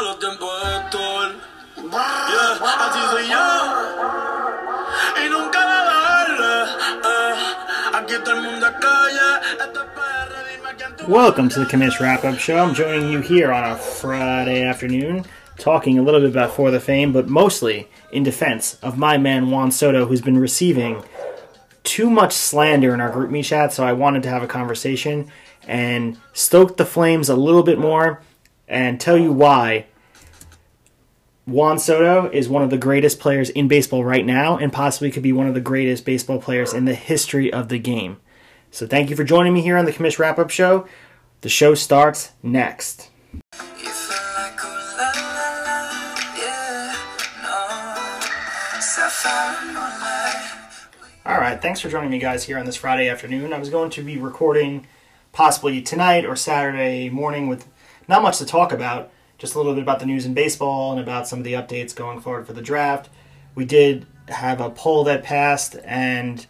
malos tiempos de Héctor. Yeah, así soy yo. Y nunca va a darle. Eh. Aquí todo el mundo es calle. Esto es PR, dime quién tú Welcome to the Commish Wrap Up Show. I'm joining you here on a Friday afternoon, talking a little bit about For the Fame, but mostly in defense of my man Juan Soto, who's been receiving too much slander in our GroupMe chat. So I wanted to have a conversation and stoke the flames a little bit more and tell you why Juan Soto is one of the greatest players in baseball right now and possibly could be one of the greatest baseball players in the history of the game. So thank you for joining me here on the Commish Wrap Up Show. The show starts next. All right, thanks for joining me, guys, here on this Friday afternoon. I was going to be recording possibly tonight or Saturday morning with not much to talk about, just a little bit about the news in baseball and about some of the updates going forward for the draft. We did have a poll that passed and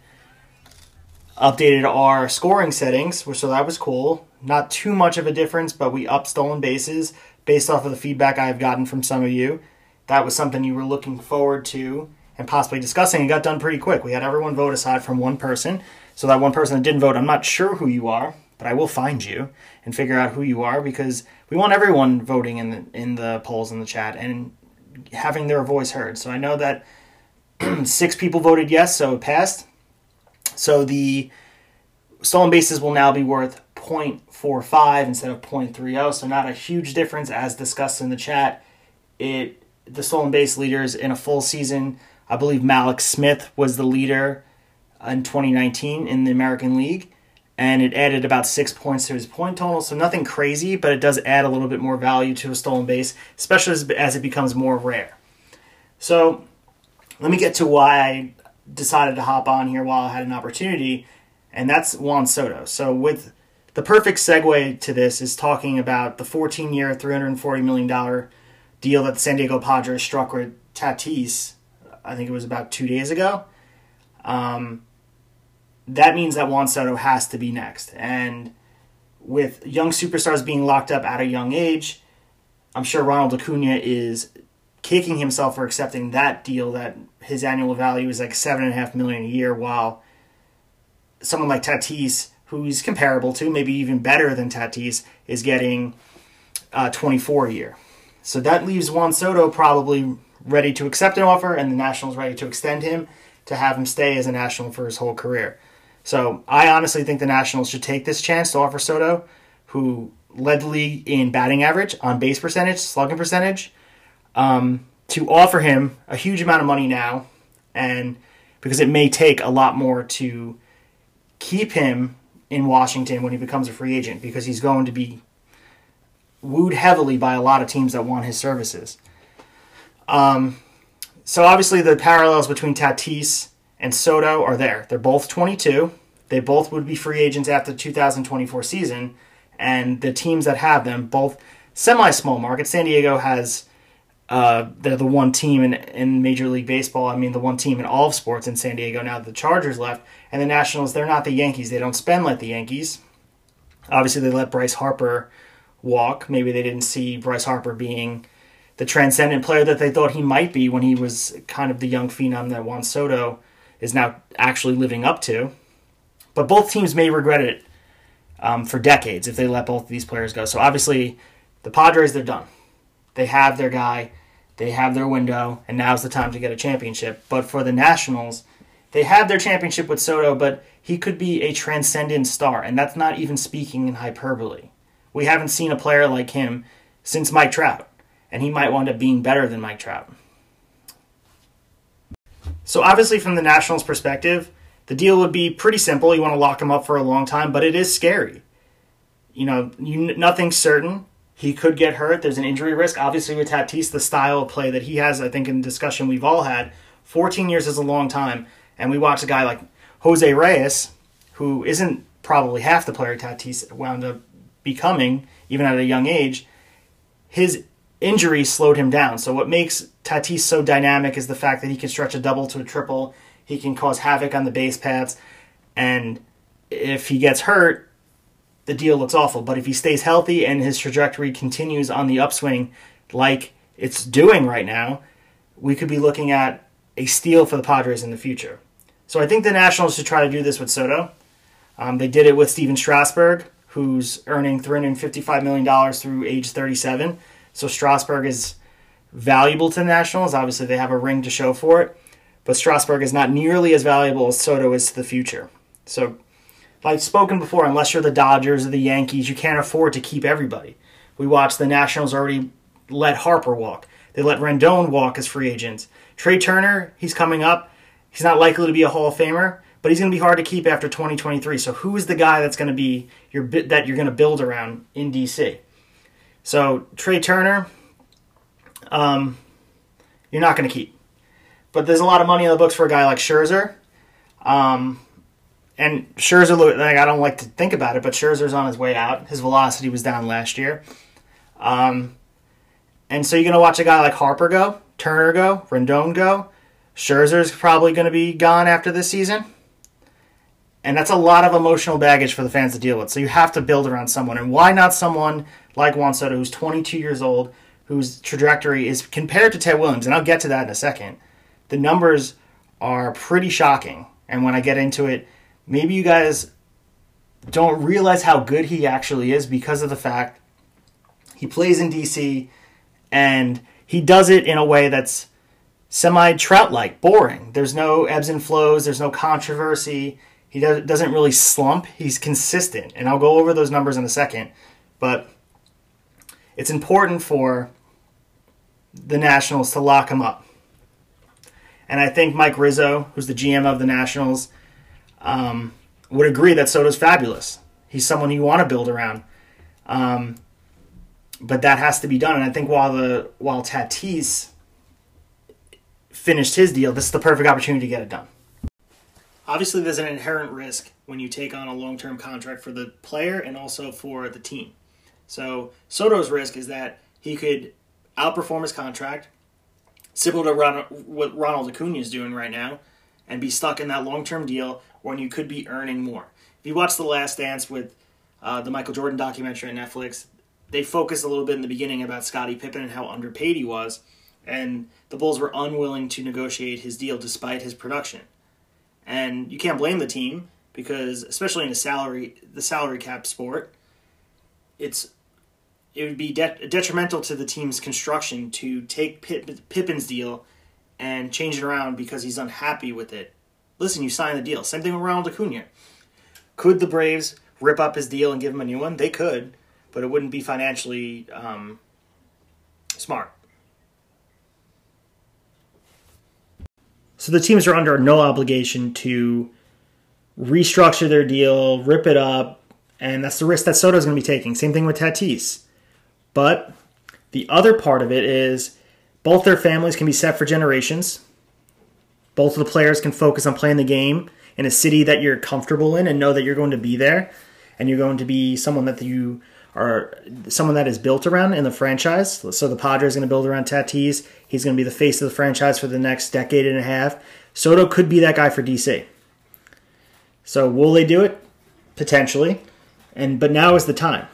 updated our scoring settings, so that was cool. Not too much of a difference, but we upped stolen bases based off of the feedback I've gotten from some of you. That was something you were looking forward to and possibly discussing. It got done pretty quick. We had everyone vote aside from one person. So that one person that didn't vote, I'm not sure who you are, but I will find you and figure out who you are because we want everyone voting in the in the polls in the chat and having their voice heard. So I know that six people voted yes, so it passed. So the stolen bases will now be worth 0.45 instead of 0.30, so not a huge difference as discussed in the chat. It the stolen base leaders in a full season, I believe Mallex Smith was the leader in 2019 in the American League, and it added about six points to his point total. So nothing crazy, but it does add a little bit more value to a stolen base, especially as, as it becomes more rare. So let me get to why I decided to hop on here while I had an opportunity, and that's Juan Soto. So with the perfect segue to this is talking about the 14-year, 340 million dollar deal that the San Diego Padres struck with Tatis. I think it was about two days ago. Um, that means that Juan Soto has to be next, and with young superstars being locked up at a young age, I'm sure Ronald Acuna is kicking himself for accepting that deal that his annual value is like seven and a half million a year, while someone like Tatis, who he's comparable to, maybe even better than Tatis, is getting uh, 24 a year. So that leaves Juan Soto probably ready to accept an offer, and the Nationals ready to extend him to have him stay as a National for his whole career. So I honestly think the Nationals should take this chance to offer Soto, who led the league in batting average, on base percentage, slugging percentage, um, to offer him a huge amount of money now, and because it may take a lot more to keep him in Washington when he becomes a free agent, because he's going to be wooed heavily by a lot of teams that want his services. Um, so obviously the parallels between Tatis and Soto are there. They're both 22. They both would be free agents after the 2024 season, and the teams that have them both semi-small market. San Diego has uh, they're the one team in, in Major League Baseball. I mean, the one team in all of sports in San Diego. Now that the Chargers left, and the Nationals. They're not the Yankees. They don't spend like the Yankees. Obviously, they let Bryce Harper walk. Maybe they didn't see Bryce Harper being the transcendent player that they thought he might be when he was kind of the young phenom that Juan Soto is now actually living up to. But both teams may regret it um, for decades if they let both of these players go. So obviously, the Padres, they're done. They have their guy, they have their window, and now's the time to get a championship. But for the Nationals, they have their championship with Soto, but he could be a transcendent star, and that's not even speaking in hyperbole. We haven't seen a player like him since Mike Trout, and he might wind up being better than Mike Trout. So obviously, from the Nationals' perspective, the deal would be pretty simple. You want to lock him up for a long time, but it is scary. You know, you, nothing's certain. He could get hurt. There's an injury risk. Obviously, with Tatis, the style of play that he has, I think, in discussion we've all had, 14 years is a long time. And we watch a guy like Jose Reyes, who isn't probably half the player Tatis wound up becoming, even at a young age. His injury slowed him down. So what makes Tatis so dynamic is the fact that he can stretch a double to a triple. He can cause havoc on the base paths, and if he gets hurt, the deal looks awful. But if he stays healthy and his trajectory continues on the upswing, like it's doing right now, we could be looking at a steal for the Padres in the future. So I think the Nationals should try to do this with Soto. Um, they did it with Stephen Strasburg, who's earning $355 million through age 37. So Strasburg is valuable to the Nationals. Obviously, they have a ring to show for it, but Strasburg is not nearly as valuable as Soto is to the future. So, like spoken before, unless you're the Dodgers or the Yankees, you can't afford to keep everybody. We watched the Nationals already let Harper walk. They let Rendon walk as free agents. Trea Turner, he's coming up. He's not likely to be a Hall of Famer, but he's going to be hard to keep after 2023. So who is the guy that's going to be your that you're going to build around in DC? So Trea Turner, um, you're not going to keep. But there's a lot of money on the books for a guy like Scherzer. Um, and Scherzer, like, I don't like to think about it, but Scherzer's on his way out. His velocity was down last year. Um, and so you're going to watch a guy like Harper go, Turner go, Rendon go. Scherzer's probably going to be gone after this season. And that's a lot of emotional baggage for the fans to deal with. So you have to build around someone. And why not someone like Juan Soto, who's 22 years old, whose trajectory is compared to Ted Williams, and I'll get to that in a second. The numbers are pretty shocking. And when I get into it, maybe you guys don't realize how good he actually is because of the fact he plays in DC and he does it in a way that's semi trout like, boring. There's no ebbs and flows, there's no controversy. He doesn't really slump. He's consistent. And I'll go over those numbers in a second. But it's important for the Nationals to lock him up. And I think Mike Rizzo, who's the GM of the Nationals, um, would agree that Soto's fabulous. He's someone you want to build around. Um, but that has to be done. And I think while the while Tatis finished his deal, this is the perfect opportunity to get it done. Obviously, there's an inherent risk when you take on a long term contract for the player and also for the team. So Soto's risk is that he could outperform his contract, similar to Ron, what Ronald Acuna is doing right now, and be stuck in that long term deal when you could be earning more. If you watch The Last Dance with uh, the Michael Jordan documentary on Netflix, they focused a little bit in the beginning about Scottie Pippen and how underpaid he was, and the Bulls were unwilling to negotiate his deal despite his production. And you can't blame the team because, especially in a salary the salary cap sport, it's it would be de- detrimental to the team's construction to take Pip- Pippen's deal and change it around because he's unhappy with it. Listen, you signed the deal. Same thing with Ronald Acuna. Could the Braves rip up his deal and give him a new one? They could, but it wouldn't be financially um, smart. So the teams are under no obligation to restructure their deal, rip it up, and that's the risk that Soto's going to be taking. Same thing with Tatis. But the other part of it is both their families can be set for generations. Both of the players can focus on playing the game in a city that you're comfortable in and know that you're going to be there and you're going to be someone that you are someone that is built around in the franchise. So the Padres is going to build around Tatis. He's going to be the face of the franchise for the next decade and a half. Soto could be that guy for DC. So will they do it? Potentially. And but now is the time.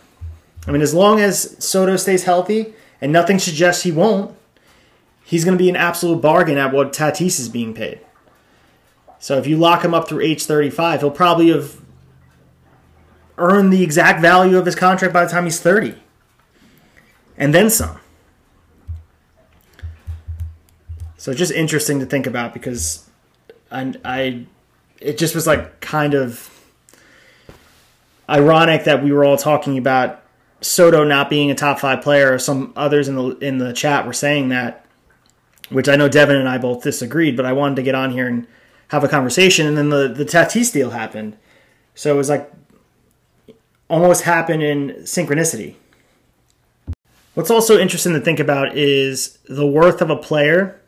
I mean, as long as Soto stays healthy, and nothing suggests he won't, he's going to be an absolute bargain at what Tatis is being paid. So if you lock him up through age 35, he'll probably have earned the exact value of his contract by the time he's 30. And then some. So just interesting to think about because I, I it just was like kind of ironic that we were all talking about Soto not being a top five player, or some others in the in the chat were saying that, which I know Devin and I both disagreed, but I wanted to get on here and have a conversation, and then the the Tatis deal happened, so it was like almost happened in synchronicity. What's also interesting to think about is the worth of a player,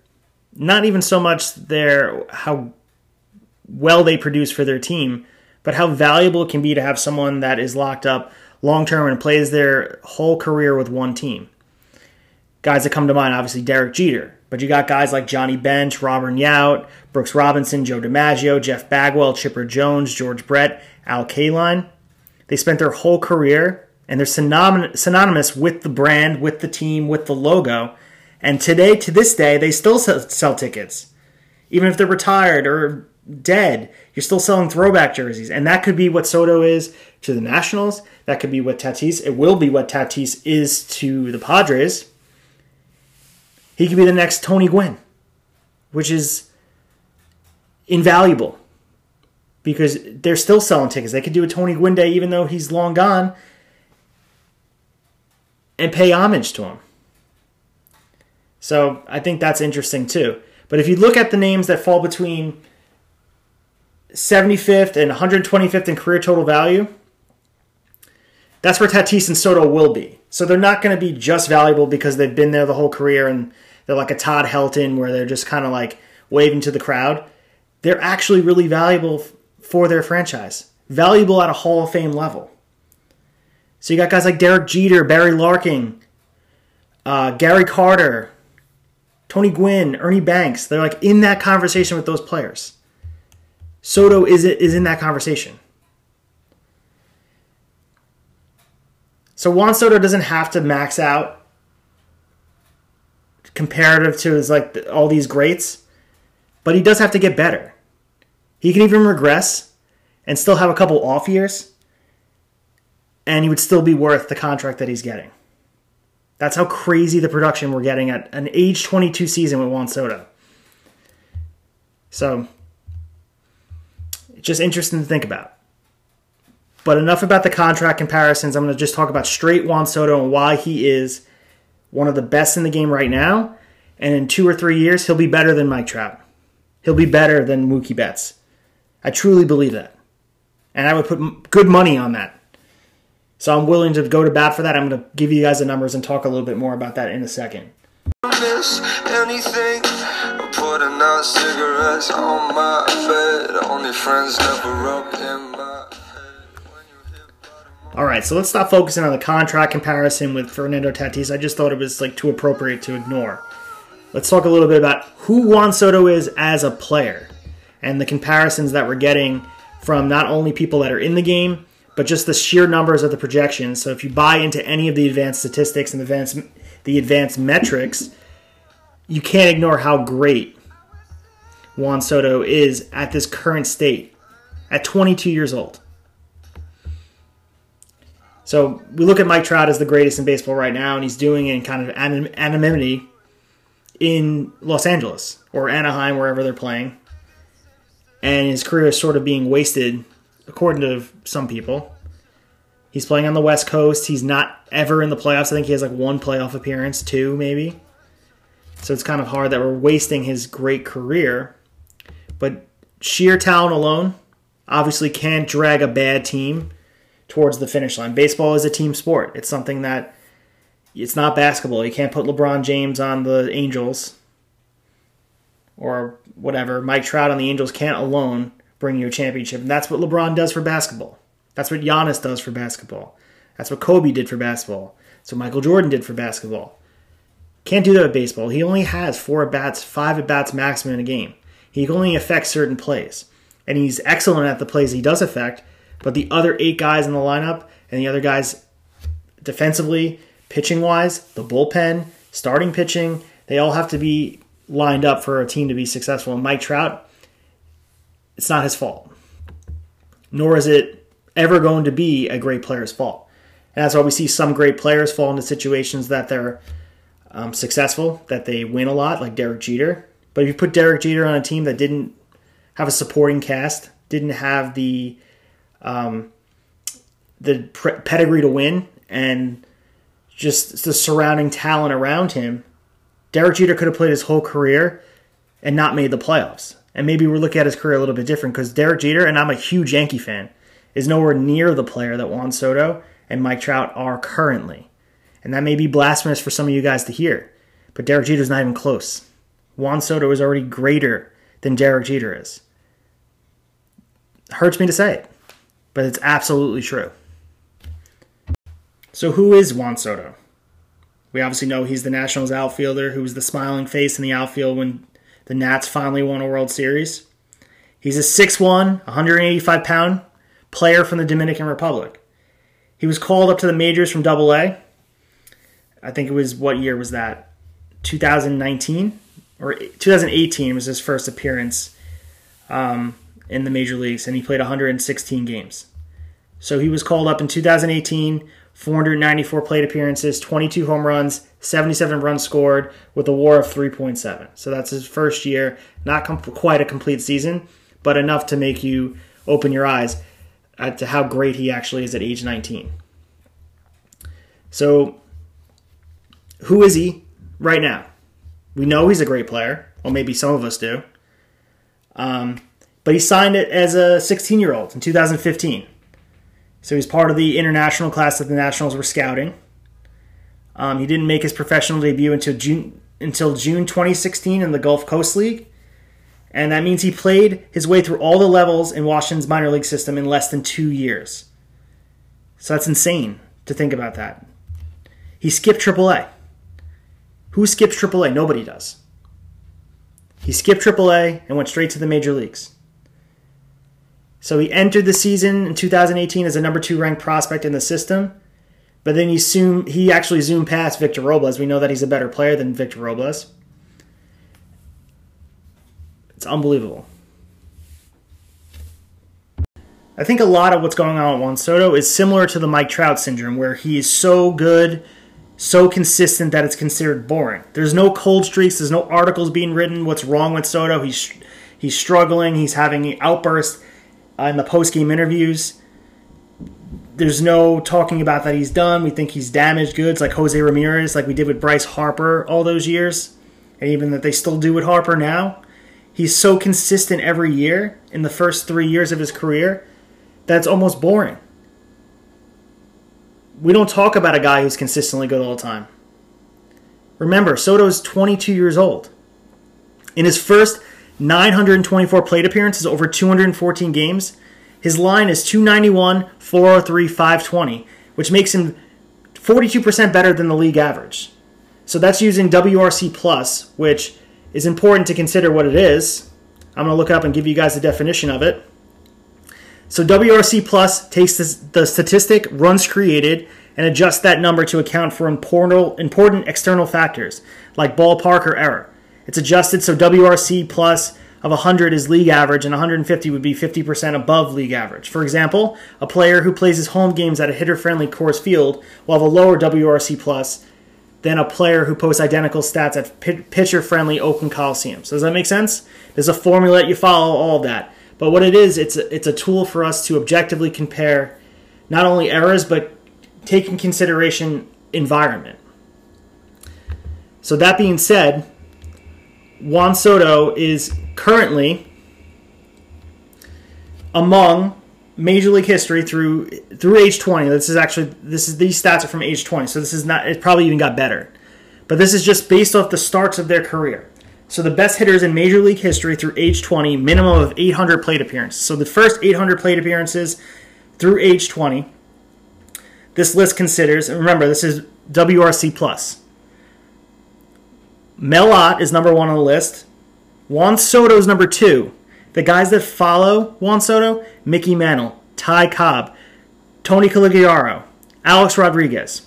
not even so much their how well they produce for their team, but how valuable it can be to have someone that is locked up long term and plays their whole career with one team. Guys that come to mind, obviously Derek Jeter, but you got guys like Johnny Bench, Robin Yount, Brooks Robinson, Joe DiMaggio, Jeff Bagwell, Chipper Jones, George Brett, Al Kaline. They spent their whole career and they're synonymous with the brand, with the team, with the logo. And today, to this day, they still sell tickets. Even if they're retired or dead, you're still selling throwback jerseys. And that could be what Soto is to the Nationals. That could be what Tatis, it will be what Tatis is to the Padres. He could be the next Tony Gwynn, which is invaluable because they're still selling tickets. They could do a Tony Gwynn day even though he's long gone and pay homage to him. So I think that's interesting too. But if you look at the names that fall between 75th and 125th in career total value, that's where Tatis and Soto will be. So they're not going to be just valuable because they've been there the whole career and they're like a Todd Helton where they're just kind of like waving to the crowd. They're actually really valuable for their franchise, valuable at a Hall of Fame level. So you got guys like Derek Jeter, Barry Larkin, uh, Gary Carter, Tony Gwynn, Ernie Banks. They're like in that conversation with those players. Soto is is in that conversation. So Juan Soto doesn't have to max out comparative to his like all these greats, but he does have to get better. He can even regress and still have a couple off years and he would still be worth the contract that he's getting. That's how crazy the production we're getting at an age 22 season with Juan Soto. So, it's just interesting to think about. But enough about the contract comparisons. I'm going to just talk about straight Juan Soto and why he is one of the best in the game right now. And in two or three years, he'll be better than Mike Trout. He'll be better than Mookie Betts. I truly believe that. And I would put good money on that. So I'm willing to go to bat for that. I'm going to give you guys the numbers and talk a little bit more about that in a second. All right, so let's stop focusing on the contract comparison with Fernando Tatis. I just thought it was like too appropriate to ignore. Let's talk a little bit about who Juan Soto is as a player and the comparisons that we're getting from not only people that are in the game, but just the sheer numbers of the projections. So if you buy into any of the advanced statistics and the advanced, the advanced metrics, you can't ignore how great Juan Soto is at this current state at 22 years old. So we look at Mike Trout as the greatest in baseball right now, and he's doing it in kind of anonymity in Los Angeles or Anaheim, wherever they're playing. And his career is sort of being wasted according to some people. He's playing on the West Coast. He's not ever in the playoffs. I think he has like one playoff appearance, two maybe. So it's kind of hard that we're wasting his great career. But sheer talent alone obviously can't drag a bad team towards the finish line. Baseball is a team sport. It's something that it's not basketball. You can't put LeBron James on the Angels or whatever. Mike Trout on the Angels can't alone bring you a championship. And that's what LeBron does for basketball. That's what Giannis does for basketball. That's what Kobe did for basketball. That's what Michael Jordan did for basketball. Can't do that with baseball. He only has four at bats, five at bats maximum in a game. He can only affect certain plays. And he's excellent at the plays he does affect, but the other eight guys in the lineup and the other guys defensively, pitching wise, the bullpen, starting pitching, they all have to be lined up for a team to be successful. And Mike Trout, it's not his fault. Nor is it ever going to be a great player's fault. And that's why we see some great players fall into situations that they're um, successful, that they win a lot, like Derek Jeter. But if you put Derek Jeter on a team that didn't have a supporting cast, didn't have the um, the pedigree to win, and just the surrounding talent around him, Derek Jeter could have played his whole career and not made the playoffs and maybe we're looking at his career a little bit different because Derek Jeter, and I'm a huge Yankee fan, is nowhere near the player that Juan Soto and Mike Trout are currently. And that may be blasphemous for some of you guys to hear, but Derek Jeter's not even close. Juan Soto is already greater than Derek Jeter is. Hurts me to say it, but it's absolutely true. So, who is Juan Soto? We obviously know he's the Nationals outfielder who was the smiling face in the outfield when the Nats finally won a World Series. He's a 6'1, 185 pound player from the Dominican Republic. He was called up to the majors from Double A. I think it was what year was that? 2019 or 2018 was his first appearance um, in the major leagues, and he played 116 games. So he was called up in 2018, 494 plate appearances, 22 home runs, 77 runs scored, with a WAR of 3.7. So that's his first year. Not com- quite a complete season, but enough to make you open your eyes to how great he actually is at age 19. So, who is he right now? We know he's a great player. Well, maybe some of us do. Um, but he signed it as a 16 year old in 2015. So he's part of the international class that the Nationals were scouting. Um, he didn't make his professional debut until June until June 2016 in the Gulf Coast League, and that means he played his way through all the levels in Washington's minor league system in less than two years. So that's insane to think about that. He skipped AAA. Who skips AAA? Nobody does. He skipped AAA and went straight to the major leagues. So he entered the season in 2018 as a number two ranked prospect in the system, but then he soon he actually zoomed past Victor Robles. We know that he's a better player than Victor Robles. It's unbelievable. I think a lot of what's going on with Juan Soto is similar to the Mike Trout syndrome, where he is so good, so consistent that it's considered boring. There's no cold streaks. There's no articles being written. What's wrong with Soto? He's he's struggling. He's having outbursts Uh, in the post game interviews. There's no talking about that he's done. We think he's damaged goods like Jose Ramirez, like we did with Bryce Harper all those years, and even that they still do with Harper now. He's so consistent every year in the first three years of his career that's almost boring. We don't talk about a guy who's consistently good all the time. Remember, Soto's 22 years old. In his first 924 plate appearances over 214 games. His line is 291, 403, 520, which makes him 42% better than the league average. So that's using WRC plus, which is important to consider what it is. I'm going to look up and give you guys the definition of it. So WRC plus takes the statistic runs created and adjusts that number to account for important, important external factors like ballpark or error. It's adjusted so WRC plus of 100 is league average and 150 would be 50% above league average. For example, a player who plays his home games at a hitter-friendly Coors Field will have a lower WRC plus than a player who posts identical stats at pitcher-friendly Oakland Coliseum. So does that make sense? There's a formula that you follow, all of that. But what it is, it's a, it's a tool for us to objectively compare not only errors, but take in consideration environment. So that being said, Juan Soto is currently among Major League history through through age 20. This is actually this is these stats are from age 20, so this is not it probably even got better. But this is just based off the starts of their career. So the best hitters in Major League history through age 20, minimum of 800 plate appearances. So the first 800 plate appearances through age 20. This list considers, and remember, this is WRC plus. Mel Ott is number one on the list. Juan Soto is number two. The guys that follow Juan Soto, Mickey Mantle, Ty Cobb, Tony Conigliaro, Alex Rodriguez.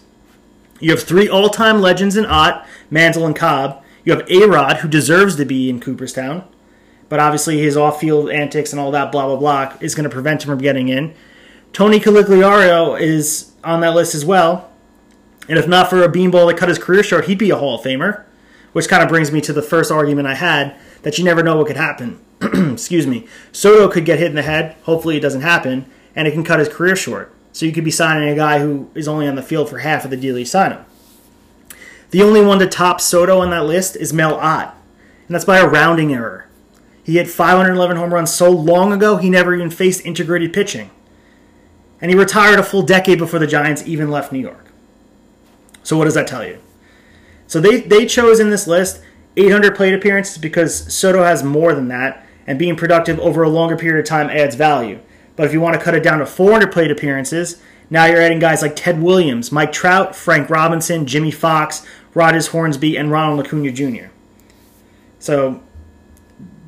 You have three all-time legends in Ott, Mantle, and Cobb. You have A-Rod, who deserves to be in Cooperstown, but obviously his off-field antics and all that blah blah blah is going to prevent him from getting in. Tony Conigliaro is on that list as well, and if not for a beanball that cut his career short, he'd be a Hall of Famer. Which kind of brings me to the first argument I had that you never know what could happen. Excuse me. Soto could get hit in the head. Hopefully it doesn't happen, and it can cut his career short. So you could be signing a guy who is only on the field for half of the deal you sign him. The only one to top Soto on that list is Mel Ott, and that's by a rounding error. He hit 511 home runs so long ago he never even faced integrated pitching. And he retired a full decade before the Giants even left New York. So what does that tell you? So they, they chose in this list 800 plate appearances because Soto has more than that, and being productive over a longer period of time adds value. But if you want to cut it down to 400 plate appearances, now you're adding guys like Ted Williams, Mike Trout, Frank Robinson, Jimmie Foxx, Rogers Hornsby, and Ronald Acuna Jr. So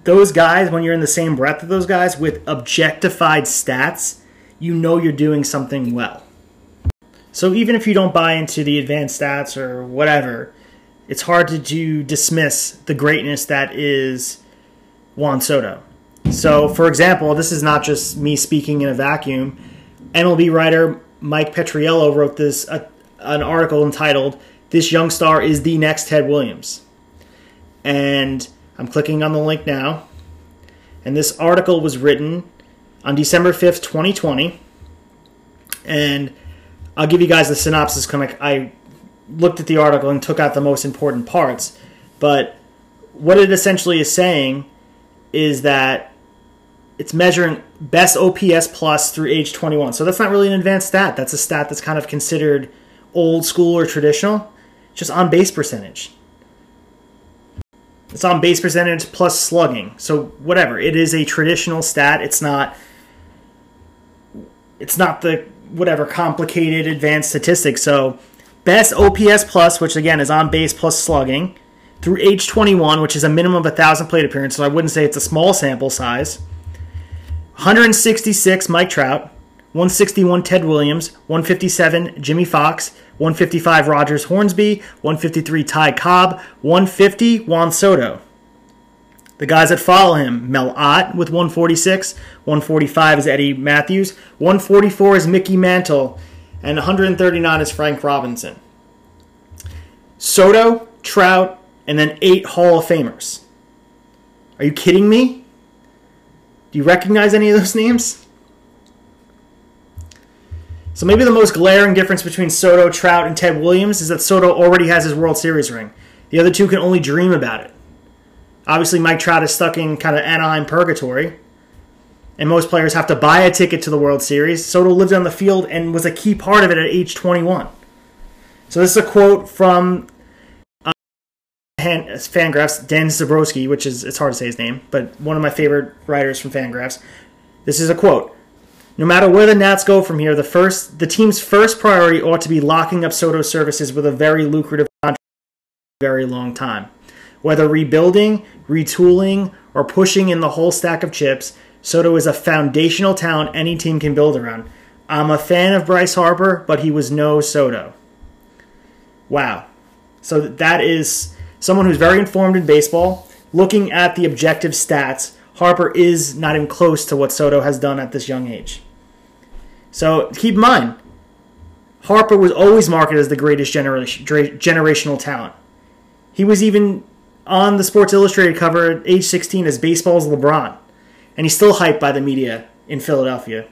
those guys, when you're in the same breath of those guys with objectified stats, you know you're doing something well. So even if you don't buy into the advanced stats or whatever, it's hard to, to dismiss the greatness that is Juan Soto. So, for example, this is not just me speaking in a vacuum. MLB writer Mike Petriello wrote this uh, an article entitled "This Young Star is the Next Ted Williams," and I'm clicking on the link now. And this article was written on December 5th, 2020. And I'll give you guys the synopsis. Kind I looked at the article and took out the most important parts. But what it essentially is saying is that it's measuring best OPS plus through age 21. So that's not really an advanced stat. That's a stat that's kind of considered old school or traditional. Just on base percentage. It's on base percentage plus slugging. So whatever. It is a traditional stat. It's not it's not the whatever complicated advanced statistics. So best OPS plus, which again is on base plus slugging, through age 21, which is a minimum of a thousand plate appearances. So I wouldn't say it's a small sample size. 166 Mike Trout, 161 Ted Williams, 157 Jimmie Foxx, 155 Rogers Hornsby, 153 Ty Cobb, 150 Juan Soto. The guys that follow him, Mel Ott with 146, 145 is Eddie Mathews, 144 is Mickey Mantle, and 139 is Frank Robinson. Soto, Trout, and then eight Hall of Famers. Are you kidding me? Do you recognize any of those names? So maybe the most glaring difference between Soto, Trout, and Ted Williams is that Soto already has his World Series ring. The other two can only dream about it. Obviously, Mike Trout is stuck in kind of Anaheim purgatory, and most players have to buy a ticket to the World Series. Soto lived on the field and was a key part of it at age 21. So this is a quote from uh, Fangraphs, Dan Szymborski, which is it's hard to say his name, but one of my favorite writers from Fangraphs. This is a quote. No matter where the Nats go from here, the first the team's first priority ought to be locking up Soto's services with a very lucrative contract for a very long time. Whether rebuilding, retooling, or pushing in the whole stack of chips, Soto is a foundational talent any team can build around. I'm a fan of Bryce Harper, but he was no Soto. Wow. So that is someone who's very informed in baseball. Looking at the objective stats, Harper is not even close to what Soto has done at this young age. So keep in mind, Harper was always marketed as the greatest generation, generational talent. He was even on the Sports Illustrated cover at age 16 as baseball's LeBron, and he's still hyped by the media in Philadelphia.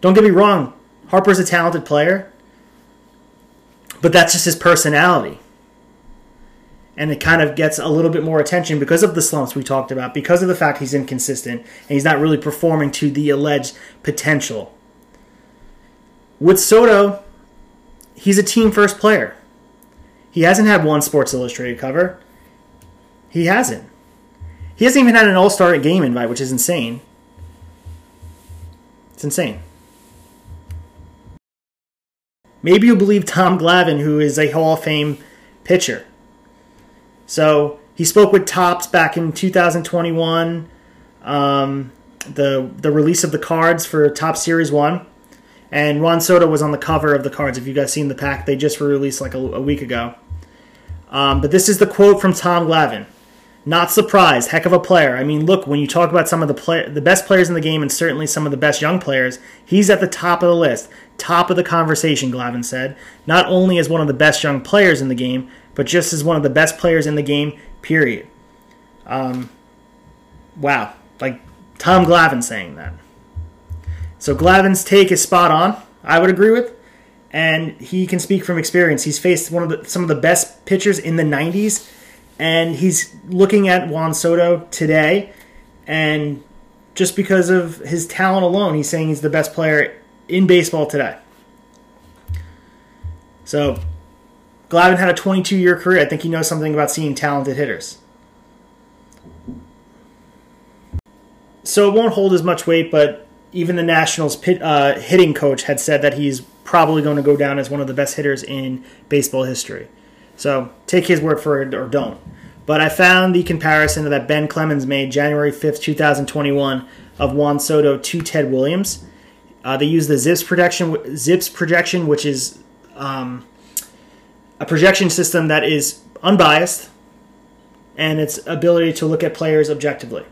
Don't get me wrong, Harper's a talented player, but that's just his personality. And it kind of gets a little bit more attention because of the slumps we talked about, because of the fact he's inconsistent and he's not really performing to the alleged potential. With Soto, he's a team first player. He hasn't had one Sports Illustrated cover. He hasn't. He hasn't even had an All Star game invite, which is insane. It's insane. Maybe you believe Tom Glavine, who is a Hall of Fame pitcher. So he spoke with Topps back in 2021. Um, the the release of the cards for Topps Series One, and Ron Soto was on the cover of the cards. If you guys seen the pack, they just released like a, a week ago. Um, but this is the quote from Tom Glavine. Not surprised. Heck of a player. I mean, look, when you talk about some of the play- the best players in the game and certainly some of the best young players, he's at the top of the list, top of the conversation, Glavine said. Not only as one of the best young players in the game, but just as one of the best players in the game, period. Um, wow. Like Tom Glavine saying that. So Glavine's take is spot on, I would agree with. And he can speak from experience. He's faced one of the, some of the best pitchers in the 90s and he's looking at Juan Soto today, and just because of his talent alone, he's saying he's the best player in baseball today. So, Glavine had a 22 year career. I think he knows something about seeing talented hitters. So, it won't hold as much weight, but even the Nationals pit, uh, hitting coach had said that he's probably going to go down as one of the best hitters in baseball history. So take his word for it or don't. But I found the comparison that Ben Clemens made January 5th, 2021 of Juan Soto to Ted Williams. Uh, they use the ZiPS projection, ZiPS projection, which is um, a projection system that is unbiased and its ability to look at players objectively.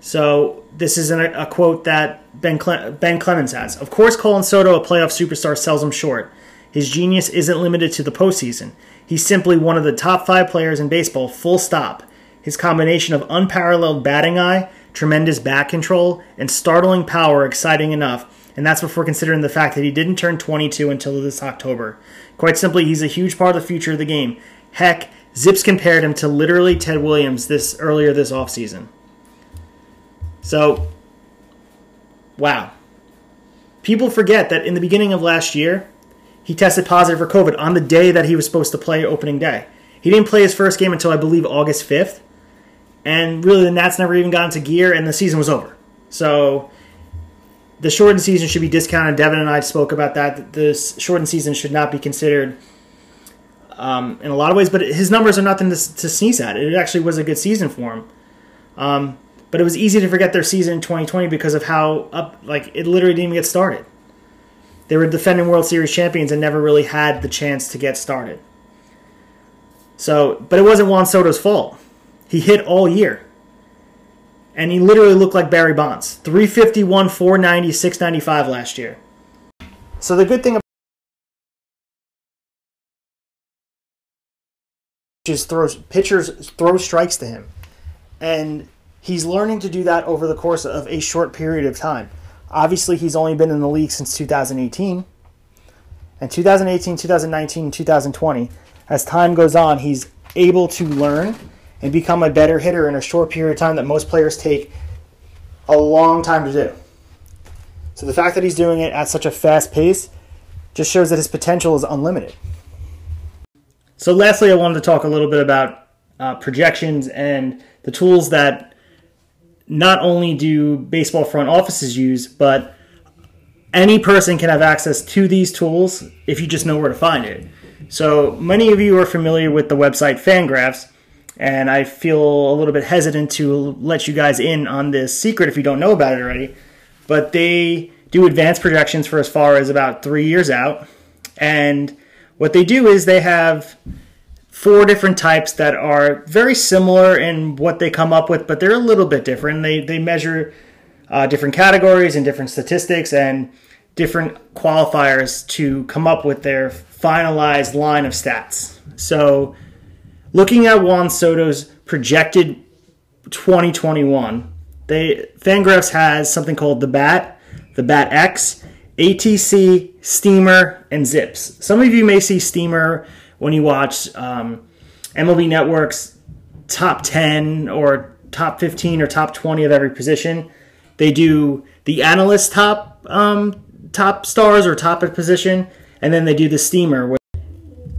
So this is an, a quote that Ben Cle- Ben Clemens has. Of course, Colin Soto, a playoff superstar, sells him short. His genius isn't limited to the postseason. He's simply one of the top five players in baseball. Full stop. His combination of unparalleled batting eye, tremendous bat control, and startling power exciting enough. And that's before considering the fact that he didn't turn 22 until this October. Quite simply, he's a huge part of the future of the game. Heck, Zips compared him to literally Ted Williams this earlier this offseason. So, wow. People forget that in the beginning of last year, he tested positive for COVID on the day that he was supposed to play opening day. He didn't play his first game until I believe August 5th. And really, the Nats never even got into gear, and the season was over. So, the shortened season should be discounted. Devin and I spoke about that. This shortened season should not be considered um, in a lot of ways, but his numbers are nothing to, to, sneeze at. It actually was a good season for him. Um, but it was easy to forget their season in 2020 because of how up, like, it literally didn't even get started. They were defending World Series champions and never really had the chance to get started. So, but it wasn't Juan Soto's fault. He hit all year. And he literally looked like Barry Bonds. 351, 490, 695 last year. So the good thing about is throws pitchers throw strikes to him. And he's learning to do that over the course of a short period of time. Obviously, he's only been in the league since 2018. And 2018, 2019, 2020, as time goes on, he's able to learn and become a better hitter in a short period of time that most players take a long time to do. So the fact that he's doing it at such a fast pace just shows that his potential is unlimited. So, lastly, I wanted to talk a little bit about uh, projections and the tools that not only do baseball front offices use, but any person can have access to these tools if you just know where to find it. So, many of you are familiar with the website Fangraphs, and I feel a little bit hesitant to let you guys in on this secret if you don't know about it already. But they do advanced projections for as far as about three years out. And what they do is they have four different types that are very similar in what they come up with, but they're a little bit different. They, they measure uh, different categories and different statistics and different qualifiers to come up with their finalized line of stats. So, looking at Juan Soto's projected 2021, they Fangraphs has something called the BAT, the BAT X, ATC, Steamer, and Zips. Some of you may see Steamer when you watch um, MLB Network's top 10 or top 15 or top 20 of every position. They do the analyst top um, top stars or top position, and then they do the steamer.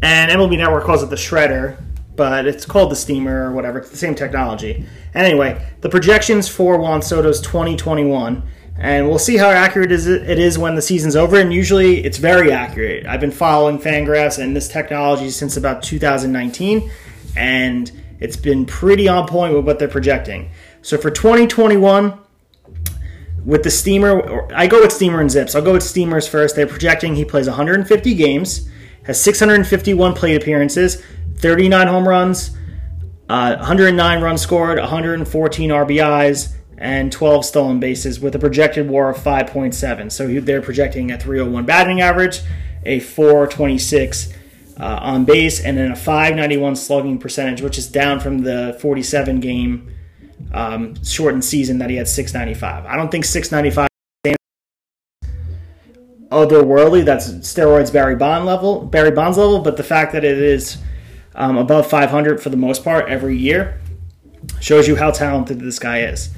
And MLB Network calls it the shredder, but it's called the steamer or whatever. It's the same technology. Anyway, the projections for Juan Soto's 2021 and we'll see how accurate it is when the season's over. And usually, it's very accurate. I've been following Fangraphs and this technology since about 2019, and it's been pretty on point with what they're projecting. So for 2021, with the Steamer, I go with Steamer and Zips. I'll go with Steamers first. They're projecting he plays 150 games, has 651 plate appearances, 39 home runs, uh, 109 runs scored, 114 RBIs and 12 stolen bases with a projected WAR of 5.7. So they're projecting a 301 batting average, a 426 uh, on base, and then a 591 slugging percentage, which is down from the 47 game um, shortened season that he had 695. I don't think 695 otherworldly. That's steroids Barry Bond level, Barry Bonds level, but the fact that it is um, above 500 for the most part every year shows you how talented this guy is.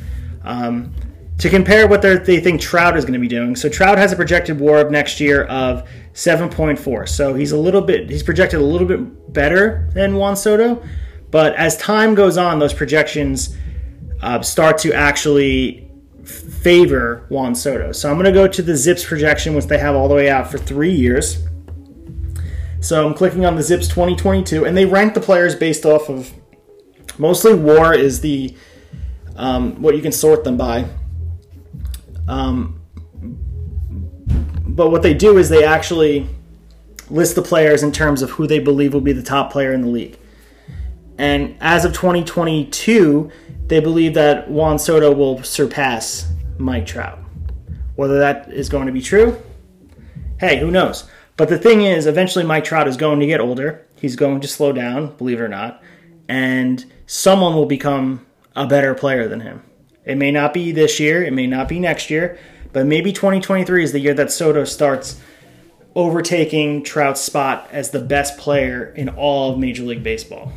Um, to compare what they think Trout is going to be doing. So Trout has a projected WAR of next year of 7.4. So he's a little bit he's projected a little bit better than Juan Soto, but as time goes on, those projections uh, start to actually favor Juan Soto. So I'm going to go to the Zips projection, which they have all the way out for three years. So I'm clicking on the Zips 2022, and they rank the players based off of mostly WAR is the um, what you can sort them by. Um, but what they do is they actually list the players in terms of who they believe will be the top player in the league. And as of 2022, they believe that Juan Soto will surpass Mike Trout. Whether that is going to be true, hey, who knows? But the thing is, eventually Mike Trout is going to get older. He's going to slow down, believe it or not, and someone will become a better player than him. It may not be this year, it may not be next year, but maybe 2023 is the year that Soto starts overtaking Trout's spot as the best player in all of Major League Baseball.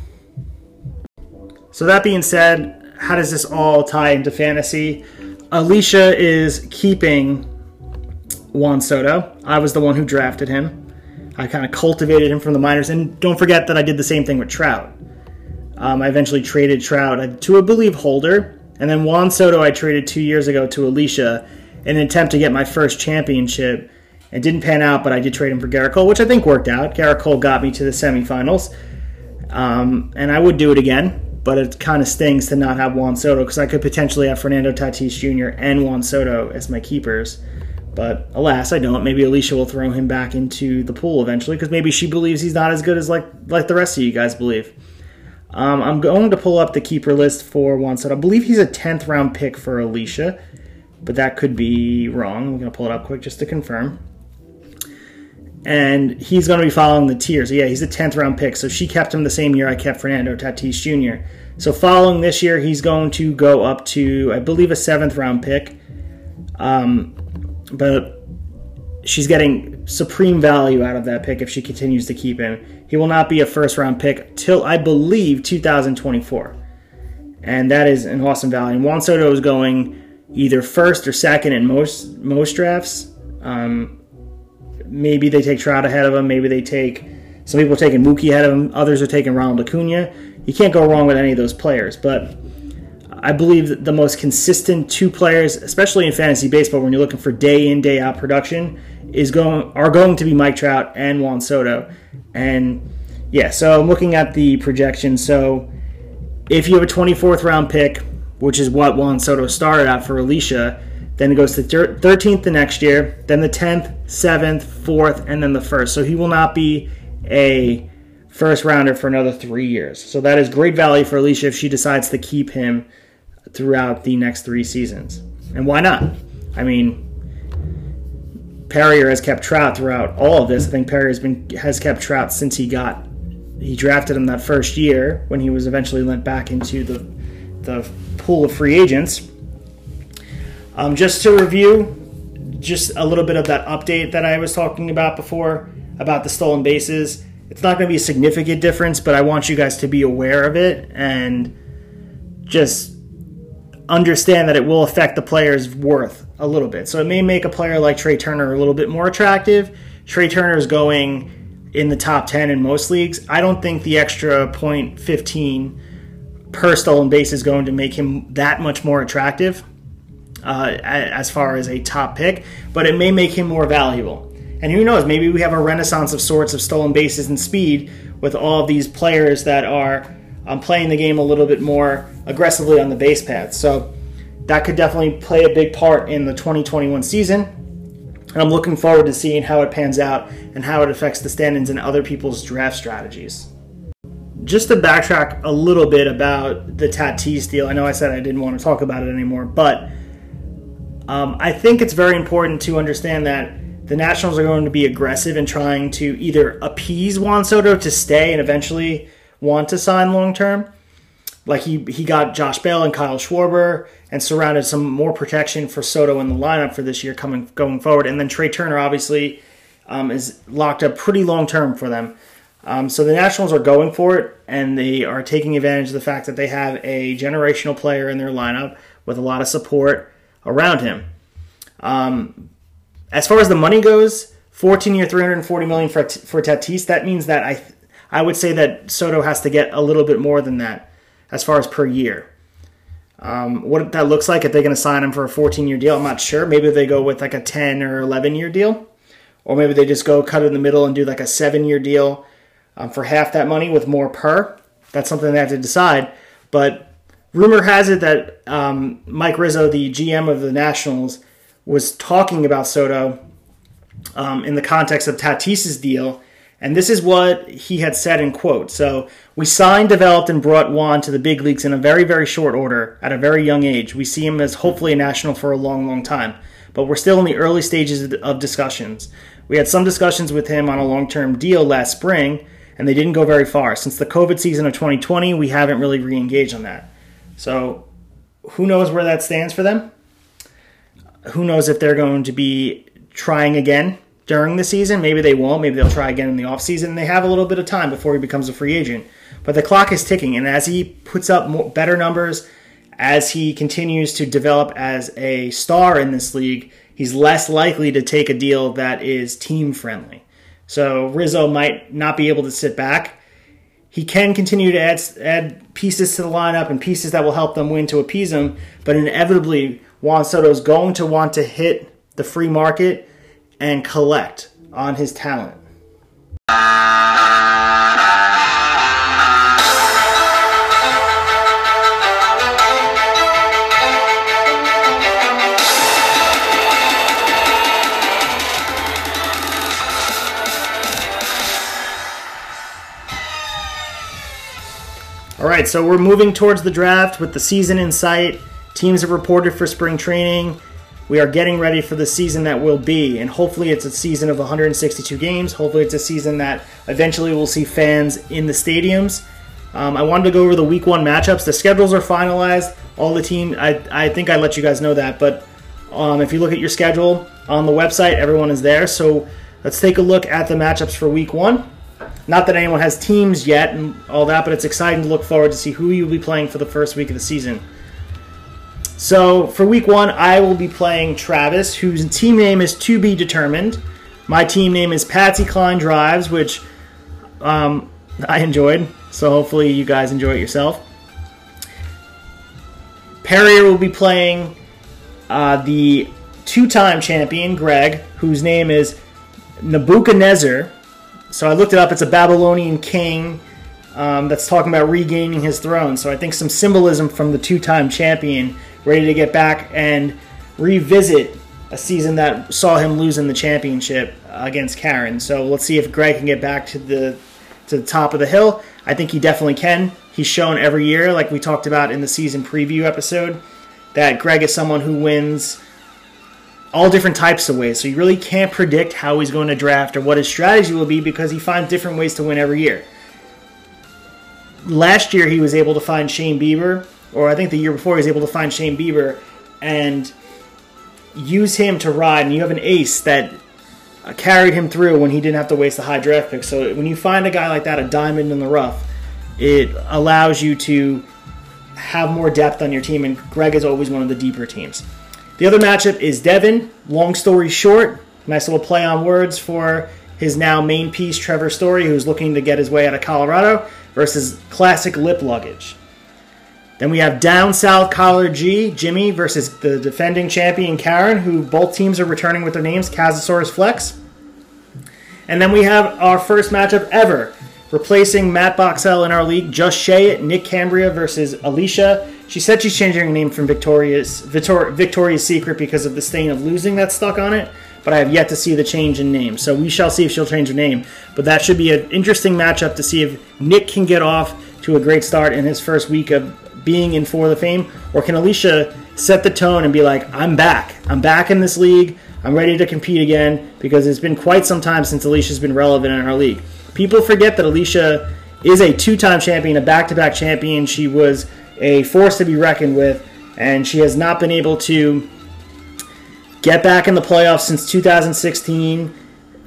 So, that being said, how does this all tie into fantasy? Alicia is keeping Juan Soto. I was the one who drafted him. I kind of cultivated him from the minors. And don't forget that I did the same thing with Trout. Um, I eventually traded Trout to, I believe, Holder. And then Juan Soto I traded two years ago to Alicia in an attempt to get my first championship. It didn't pan out, but I did trade him for Gerrit Cole, which I think worked out. Gerrit Cole got me to the semifinals. Um, and I would do it again, but it kind of stings to not have Juan Soto because I could potentially have Fernando Tatis Jr. and Juan Soto as my keepers. But alas, I don't. Maybe Alicia will throw him back into the pool eventually because maybe she believes he's not as good as like like the rest of you guys believe. Um, I'm going to pull up the keeper list for Juan Soto. I believe he's a 10th round pick for Alicia, but that could be wrong. I'm going to pull it up quick just to confirm. And he's going to be following the tiers. Yeah, he's a 10th round pick. So she kept him the same year I kept Fernando Tatis Jr. So following this year, he's going to go up to, I believe, a 7th round pick. Um, but she's getting supreme value out of that pick if she continues to keep him. He will not be a first round pick till I believe 2024. And that is an awesome value. And Juan Soto is going either first or second in most most drafts. Um, maybe they take Trout ahead of him. Maybe they take some people are taking Mookie ahead of him. Others are taking Ronald Acuna. You can't go wrong with any of those players. But I believe that the most consistent two players, especially in fantasy baseball, when you're looking for day in day out production, is going are going to be Mike Trout and Juan Soto. And yeah, so I'm looking at the projection. So if you have a 24th round pick, which is what Juan Soto started at for Alicia, then it goes to 13th the next year, then the 10th, 7th, 4th, and then the first. So he will not be a first rounder for another three years. So that is great value for Alicia if she decides to keep him throughout the next three seasons. And why not? I mean, Perrier has kept Trout throughout all of this. I think Perrier has been has kept Trout since he got he drafted him that first year when he was eventually lent back into the the pool of free agents. Um, just to review, just a little bit of that update that I was talking about before about the stolen bases. It's not going to be a significant difference, but I want you guys to be aware of it and just understand that it will affect the player's worth a little bit. So it may make a player like Trea Turner a little bit more attractive. Trea Turner is going in the top 10 in most leagues. I don't think the extra point 15 per stolen base is going to make him that much more attractive uh, as far as a top pick, but it may make him more valuable. And who knows, maybe we have a renaissance of sorts of stolen bases and speed with all these players that are um, playing the game a little bit more aggressively on the base paths. So that could definitely play a big part in the 2021 season. And I'm looking forward to seeing how it pans out and how it affects the standings and other people's draft strategies. Just to backtrack a little bit about the Tatis deal, I know I said I didn't want to talk about it anymore, but um, I think it's very important to understand that the Nationals are going to be aggressive in trying to either appease Juan Soto to stay and eventually want to sign long term. Like he he got Josh Bell and Kyle Schwarber and surrounded some more protection for Soto in the lineup for this year coming going forward. And then Trea Turner obviously um, is locked up pretty long term for them. Um, so the Nationals are going for it, and they are taking advantage of the fact that they have a generational player in their lineup with a lot of support around him. Um, as far as the money goes, 14 year, 340 million for for Tatis. That means that I I would say that Soto has to get a little bit more than that as far as per year. Um, what that looks like if they're going to sign him for a 14 year deal, I'm not sure. Maybe they go with like a 10 or 11 year deal, or maybe they just go cut in the middle and do like a seven year deal um, for half that money with more per. That's something they have to decide. But rumor has it that um, Mike Rizzo, the GM of the Nationals, was talking about Soto um, in the context of Tatis's deal And this is what he had said in quote. So we signed, developed, and brought Juan to the big leagues in a very, very short order at a very young age. We see him as hopefully a national for a long, long time. But we're still in the early stages of discussions. We had some discussions with him on a long term deal last spring, and they didn't go very far. Since the COVID season of 2020, we haven't really re engaged on that. So who knows where that stands for them? Who knows if they're going to be trying again during the season. Maybe they won't. Maybe they'll try again in the offseason. They have a little bit of time before he becomes a free agent. But the clock is ticking, and as he puts up more, better numbers, as he continues to develop as a star in this league, he's less likely to take a deal that is team friendly. So Rizzo might not be able to sit back. He can continue to add, add pieces to the lineup and pieces that will help them win to appease him, but inevitably Juan Soto is going to want to hit the free market and collect on his talent. All right, so we're moving towards the draft with the season in sight. Teams have reported for spring training we are getting ready for the season that will be. And hopefully, it's a season of 162 games. Hopefully, it's a season that eventually we'll see fans in the stadiums. Um, I wanted to go over the week one matchups. The schedules are finalized. All the team, I, I think I let you guys know that. But um, if you look at your schedule on the website, everyone is there. So let's take a look at the matchups for week one. Not that anyone has teams yet and all that, but it's exciting to look forward to see who you'll be playing for the first week of the season. So for week one, I will be playing Travis, whose team name is to be determined. My team name is Patsy Klein Drives, which um, I enjoyed. So hopefully you guys enjoy it yourself. Perrier will be playing uh, the two-time champion Greg, whose name is Nebuchadnezzar. So I looked it up. It's a Babylonian king um, that's talking about regaining his throne. So I think some symbolism from the two-time champion ready to get back and revisit a season that saw him losing the championship against Karen. So let's see if Greg can get back to the to the top of the hill. I think he definitely can. He's shown every year, like we talked about in the season preview episode, that Greg is someone who wins all different types of ways. So you really can't predict how he's going to draft or what his strategy will be because he finds different ways to win every year. Last year he was able to find Shane Bieber or I think the year before, he was able to find Shane Bieber and use him to ride. And you have an ace that carried him through when he didn't have to waste a high draft pick. So when you find a guy like that, a diamond in the rough, it allows you to have more depth on your team. And Greg is always one of the deeper teams. The other matchup is Devin. Long story short, nice little play on words for his now main piece, Trevor Story, who's looking to get his way out of Colorado, versus Classic Lip Luggage. Then we have down south collar G, Jimmy versus the defending champion Karen, who both teams are returning with their names, Kazasaurus Flex. And then we have our first matchup ever, replacing Matt Boxell in our league, Just Shay Nick Cambria versus Alicia. She said she's changing her name from Victoria's Victor, Victoria's Secret because of the stain of losing that stuck on it, but I have yet to see the change in name. So we shall see if she'll change her name. But that should be an interesting matchup to see if Nick can get off to a great start in his first week of being in For the Fame? Or can Alicia set the tone and be like, I'm back. I'm back in this league. I'm ready to compete again because it's been quite some time since Alicia's been relevant in our league. People forget that Alicia is a two time champion, a back to back champion. She was a force to be reckoned with, and she has not been able to get back in the playoffs since 2016.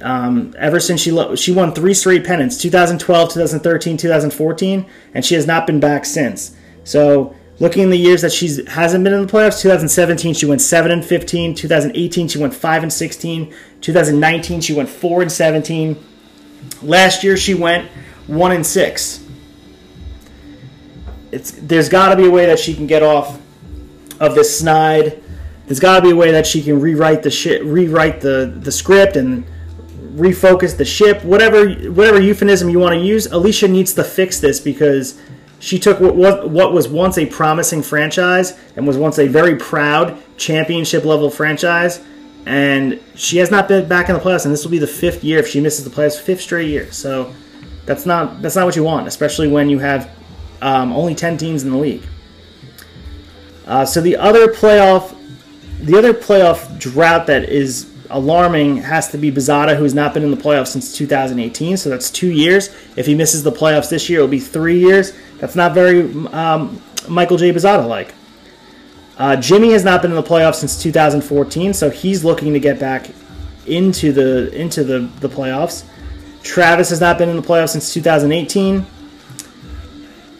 Um, ever since she lo- she won three straight pennants 2012 2013 2014 and she has not been back since so looking in the years that she hasn't been in the playoffs, 2017 she went 7 and 15, 2018 she went 5 and 16, 2019 she went 4 and 17. Last year she went 1 and 6. It's there's got to be a way that she can get off of this snide. There's got to be a way that she can rewrite the shit, rewrite the the script and refocus the ship. Whatever whatever euphemism you want to use, Alicia needs to fix this because she took what, what, was once a promising franchise and was once a very proud championship level franchise and she has not been back in the playoffs, and this will be the fifth year if she misses the playoffs, fifth straight year. So that's not that's not what you want, especially when you have um, only ten teams in the league. Uh, so the other playoff, the other playoff drought that is alarming has to be Bazada, who has not been in the playoffs since 2018. So that's two years. If he misses the playoffs this year, it'll be three years. That's not very um, Michael J. Bazada like. Uh, Jimmy has not been in the playoffs since 2014, so he's looking to get back into the into the, the playoffs. Travis has not been in the playoffs since 2018,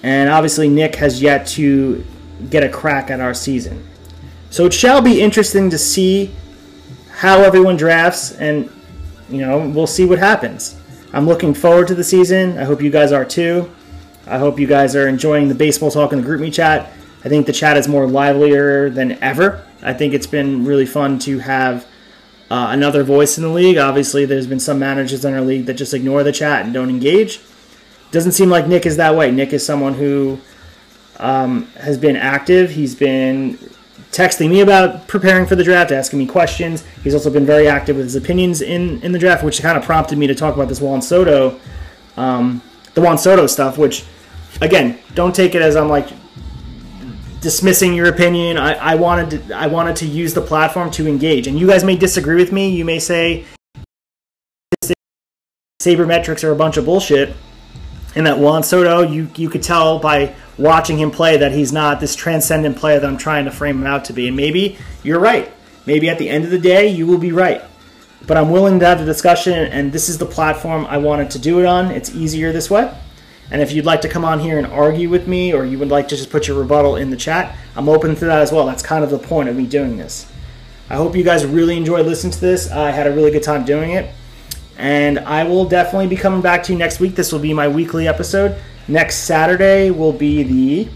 and obviously Nick has yet to get a crack at our season. So it shall be interesting to see how everyone drafts, and you know we'll see what happens. I'm looking forward to the season. I hope you guys are too. I hope you guys are enjoying the baseball talk in the GroupMe chat. I think the chat is more livelier than ever. I think it's been really fun to have uh, another voice in the league. Obviously, there's been some managers in our league that just ignore the chat and don't engage. Doesn't seem like Nick is that way. Nick is someone who um, has been active. He's been texting me about preparing for the draft, asking me questions. He's also been very active with his opinions in, in the draft, which kind of prompted me to talk about this Juan Soto, um, the Juan Soto stuff. Which, again, don't take it as I'm like dismissing your opinion. I, I wanted to, I wanted to use the platform to engage, and you guys may disagree with me. You may say sabermetrics are a bunch of bullshit, and that Juan Soto, you you could tell by watching him play that he's not this transcendent player that I'm trying to frame him out to be. And maybe you're right. Maybe at the end of the day, you will be right. But I'm willing to have the discussion, and this is the platform I wanted to do it on. It's easier this way. And if you'd like to come on here and argue with me, or you would like to just put your rebuttal in the chat, I'm open to that as well. That's kind of the point of me doing this. I hope you guys really enjoyed listening to this. I had a really good time doing it. And I will definitely be coming back to you next week. This will be my weekly episode. Next Saturday will be the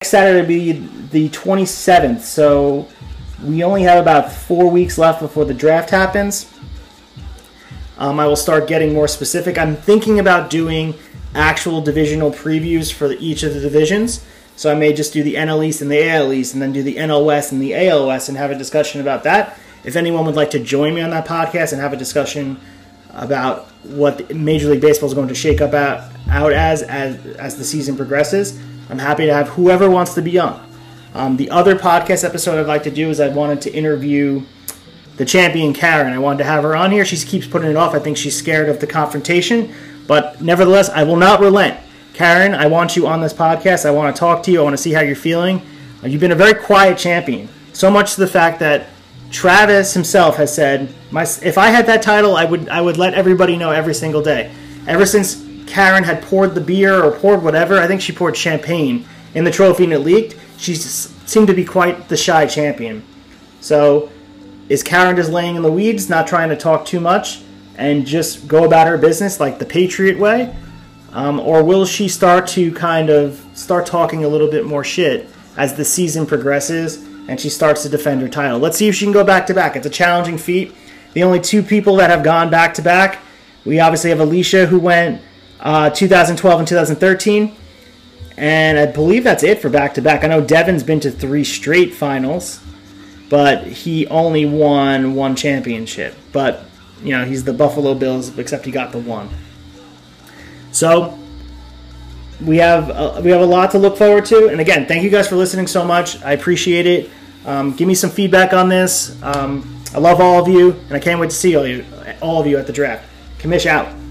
next Saturday will be the 27th. So we only have about four weeks left before the draft happens. Um, I will start getting more specific. I'm thinking about doing actual divisional previews for each of the divisions. So I may just do the NL East and the AL East, and then do the NL West and the AL West, and have a discussion about that. If anyone would like to join me on that podcast and have a discussion about what Major League Baseball is going to shake up out, out as, as as the season progresses, I'm happy to have whoever wants to be on. Um, the other podcast episode I'd like to do is I wanted to interview the champion Karen. I wanted to have her on here. She keeps putting it off. I think she's scared of the confrontation, but nevertheless, I will not relent. Karen, I want you on this podcast. I want to talk to you. I want to see how you're feeling. You've been a very quiet champion, so much to the fact that Travis himself has said, "My if I had that title, I would I would let everybody know every single day." Ever since Karen had poured the beer or poured whatever, I think she poured champagne in the trophy and it leaked. She seemed to be quite the shy champion. So is Karen just laying in the weeds, not trying to talk too much, and just go about her business like the Patriot way? Um, or will she start to kind of start talking a little bit more shit as the season progresses and she starts to defend her title? Let's see if she can go back to back. It's a challenging feat. The only two people that have gone back to back, we obviously have Alicia who went uh, 2012 and 2013. And I believe that's it for back to back. I know Devin's been to three straight finals but he only won one championship. But you know he's the Buffalo Bills, except he got the one. So we have a, we have a lot to look forward to. And again, thank you guys for listening so much. I appreciate it. Um, give me some feedback on this. Um, I love all of you, and I can't wait to see all you all of you at the draft. Commish out.